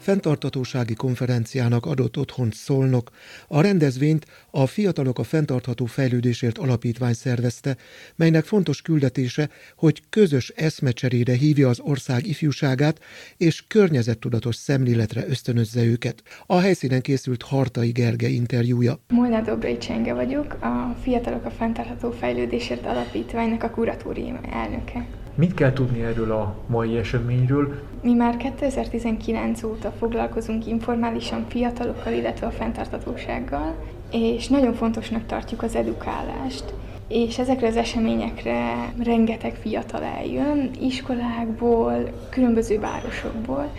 fenntartatósági konferenciának adott otthont szólnok. A rendezvényt a Fiatalok a Fentartható Fejlődésért Alapítvány szervezte, melynek fontos küldetése, hogy közös eszmecserére hívja az ország ifjúságát, és környezettudatos szemléletre ösztönözze őket. A helyszínen készült Hartai Gerge interjúja. Molnár Dobrai Csenge vagyok, a Fiatalok a Fentartható Fejlődésért Alapítványnak a kuratórium elnöke. Mit kell tudni erről a mai eseményről? Mi már 2019 óta foglalkozunk informálisan fiatalokkal, illetve a fenntartatósággal, és nagyon fontosnak tartjuk az edukálást. És ezekre az eseményekre rengeteg fiatal eljön, iskolákból, különböző városokból.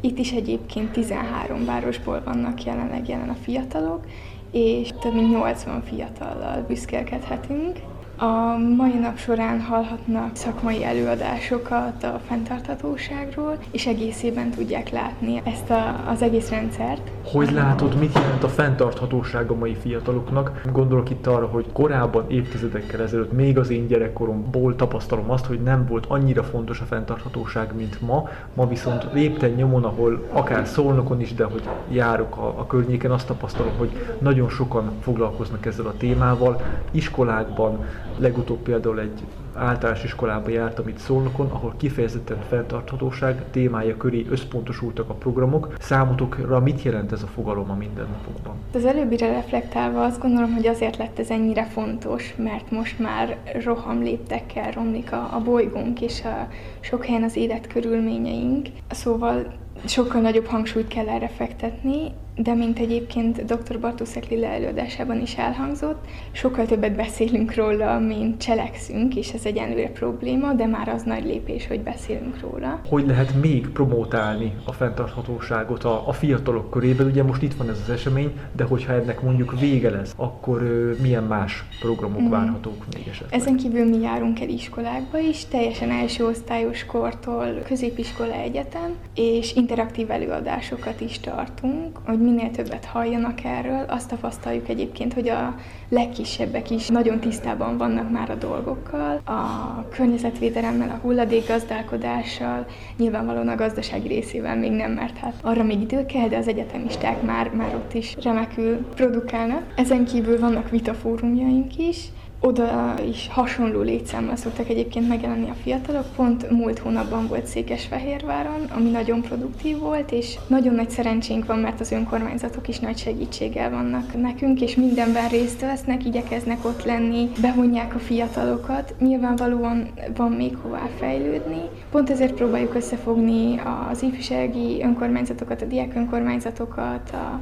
Itt is egyébként 13 városból vannak jelenleg jelen a fiatalok, és több mint 80 fiatallal büszkélkedhetünk. A mai nap során hallhatnak szakmai előadásokat a fenntarthatóságról, és egészében tudják látni ezt a, az egész rendszert. Hogy látod, mit jelent a fenntarthatóság a mai fiataloknak? Gondolok itt arra, hogy korábban, évtizedekkel ezelőtt, még az én gyerekkoromból tapasztalom azt, hogy nem volt annyira fontos a fenntarthatóság, mint ma. Ma viszont lépten nyomon, ahol akár szólnokon is, de hogy járok a, a környéken, azt tapasztalom, hogy nagyon sokan foglalkoznak ezzel a témával, iskolákban, Legutóbb például egy általános iskolába jártam itt Szolnokon, ahol kifejezetten fenntarthatóság témája köré összpontosultak a programok. Számotokra mit jelent ez a fogalom a mindennapokban? Az előbbire reflektálva azt gondolom, hogy azért lett ez ennyire fontos, mert most már roham léptekkel romlik a, a bolygónk és a sok helyen az életkörülményeink. Szóval sokkal nagyobb hangsúlyt kell erre fektetni, de mint egyébként dr. Bartuszek Lilla előadásában is elhangzott, sokkal többet beszélünk róla, mint cselekszünk, és ez egyenlőre probléma, de már az nagy lépés, hogy beszélünk róla. Hogy lehet még promotálni a fenntarthatóságot a, a fiatalok körében? Ugye most itt van ez az esemény, de hogyha ennek mondjuk vége lesz, akkor ö, milyen más programok mm. várhatók még esetleg? Ezen kívül mi járunk el iskolákba is, teljesen első osztályos kortól középiskola egyetem, és interaktív előadásokat is tartunk, hogy minél többet halljanak erről. Azt tapasztaljuk egyébként, hogy a legkisebbek is nagyon tisztában vannak már a dolgokkal, a környezetvédelemmel, a hulladékgazdálkodással, nyilvánvalóan a gazdasági részével még nem, mert hát arra még idő kell, de az egyetemisták már, már ott is remekül produkálnak. Ezen kívül vannak vitafórumjaink is, oda is hasonló létszámmal szoktak egyébként megjelenni a fiatalok. Pont múlt hónapban volt Székesfehérváron, ami nagyon produktív volt, és nagyon nagy szerencsénk van, mert az önkormányzatok is nagy segítséggel vannak nekünk, és mindenben részt vesznek, igyekeznek ott lenni, bevonják a fiatalokat. Nyilvánvalóan van még hová fejlődni. Pont ezért próbáljuk összefogni az ifjúsági önkormányzatokat, a diák önkormányzatokat, a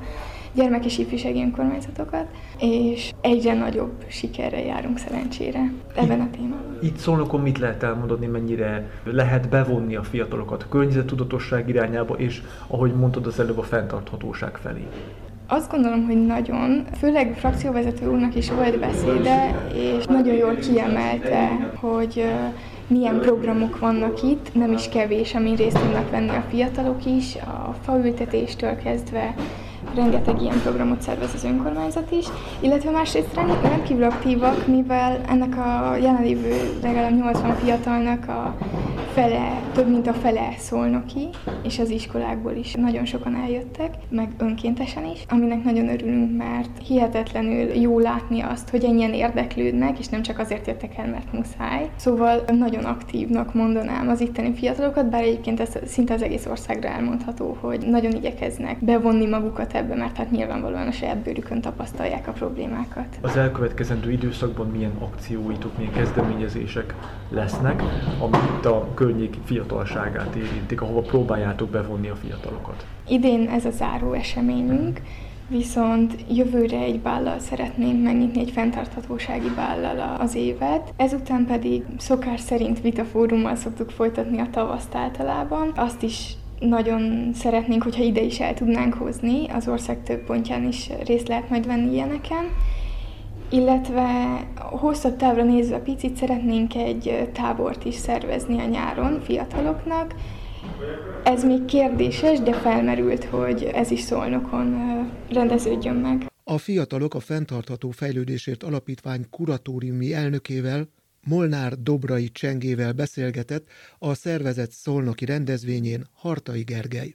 gyermek és ifjúsági önkormányzatokat, és egyre nagyobb sikerre járunk szerencsére ebben a témában. Itt szólnokon mit lehet elmondani, mennyire lehet bevonni a fiatalokat a környezettudatosság irányába, és ahogy mondtad az előbb a fenntarthatóság felé? Azt gondolom, hogy nagyon, főleg frakcióvezető úrnak is volt beszéde, és nagyon jól kiemelte, hogy milyen programok vannak itt, nem is kevés, amin részt tudnak venni a fiatalok is, a faültetéstől kezdve rengeteg ilyen programot szervez az önkormányzat is, illetve másrészt rendkívül aktívak, mivel ennek a jelenlévő legalább 80 fiatalnak a fele, több mint a fele szolnoki, és az iskolákból is nagyon sokan eljöttek, meg önkéntesen is, aminek nagyon örülünk, mert hihetetlenül jó látni azt, hogy ennyien érdeklődnek, és nem csak azért jöttek el, mert muszáj. Szóval nagyon aktívnak mondanám az itteni fiatalokat, bár egyébként ez szinte az egész országra elmondható, hogy nagyon igyekeznek bevonni magukat ebbe, mert hát nyilvánvalóan a saját bőrükön tapasztalják a problémákat. Az elkövetkezendő időszakban milyen akcióitok, milyen kezdeményezések lesznek, amit a környék fiatalságát érintik, ahova próbáljátok bevonni a fiatalokat? Idén ez a záró eseményünk, viszont jövőre egy bállal szeretnénk megnyitni egy fenntarthatósági bállal az évet. Ezután pedig szokás szerint vitafórummal szoktuk folytatni a tavaszt általában. Azt is nagyon szeretnénk, hogyha ide is el tudnánk hozni, az ország több pontján is részt lehet majd venni ilyeneken. Illetve hosszabb távra nézve picit szeretnénk egy tábort is szervezni a nyáron fiataloknak. Ez még kérdéses, de felmerült, hogy ez is szolnokon rendeződjön meg. A Fiatalok a Fentartható Fejlődésért Alapítvány kuratóriumi elnökével, Molnár Dobrai Csengével beszélgetett a szervezet szolnoki rendezvényén Hartai Gergely.